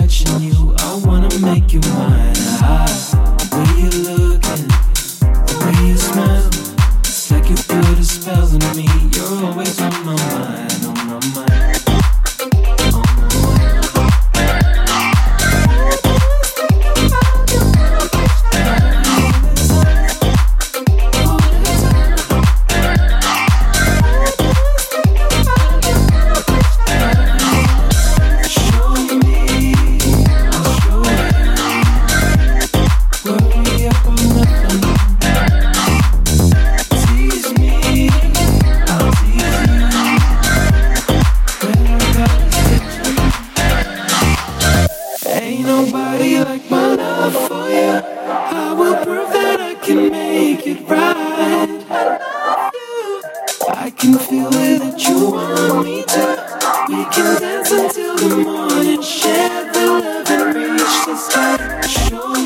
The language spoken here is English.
watching you. I wanna make you mine. I, will you look? prove that I can make it right. I can feel it that you want me to. We can dance until the morning, share the love and reach the sky. Show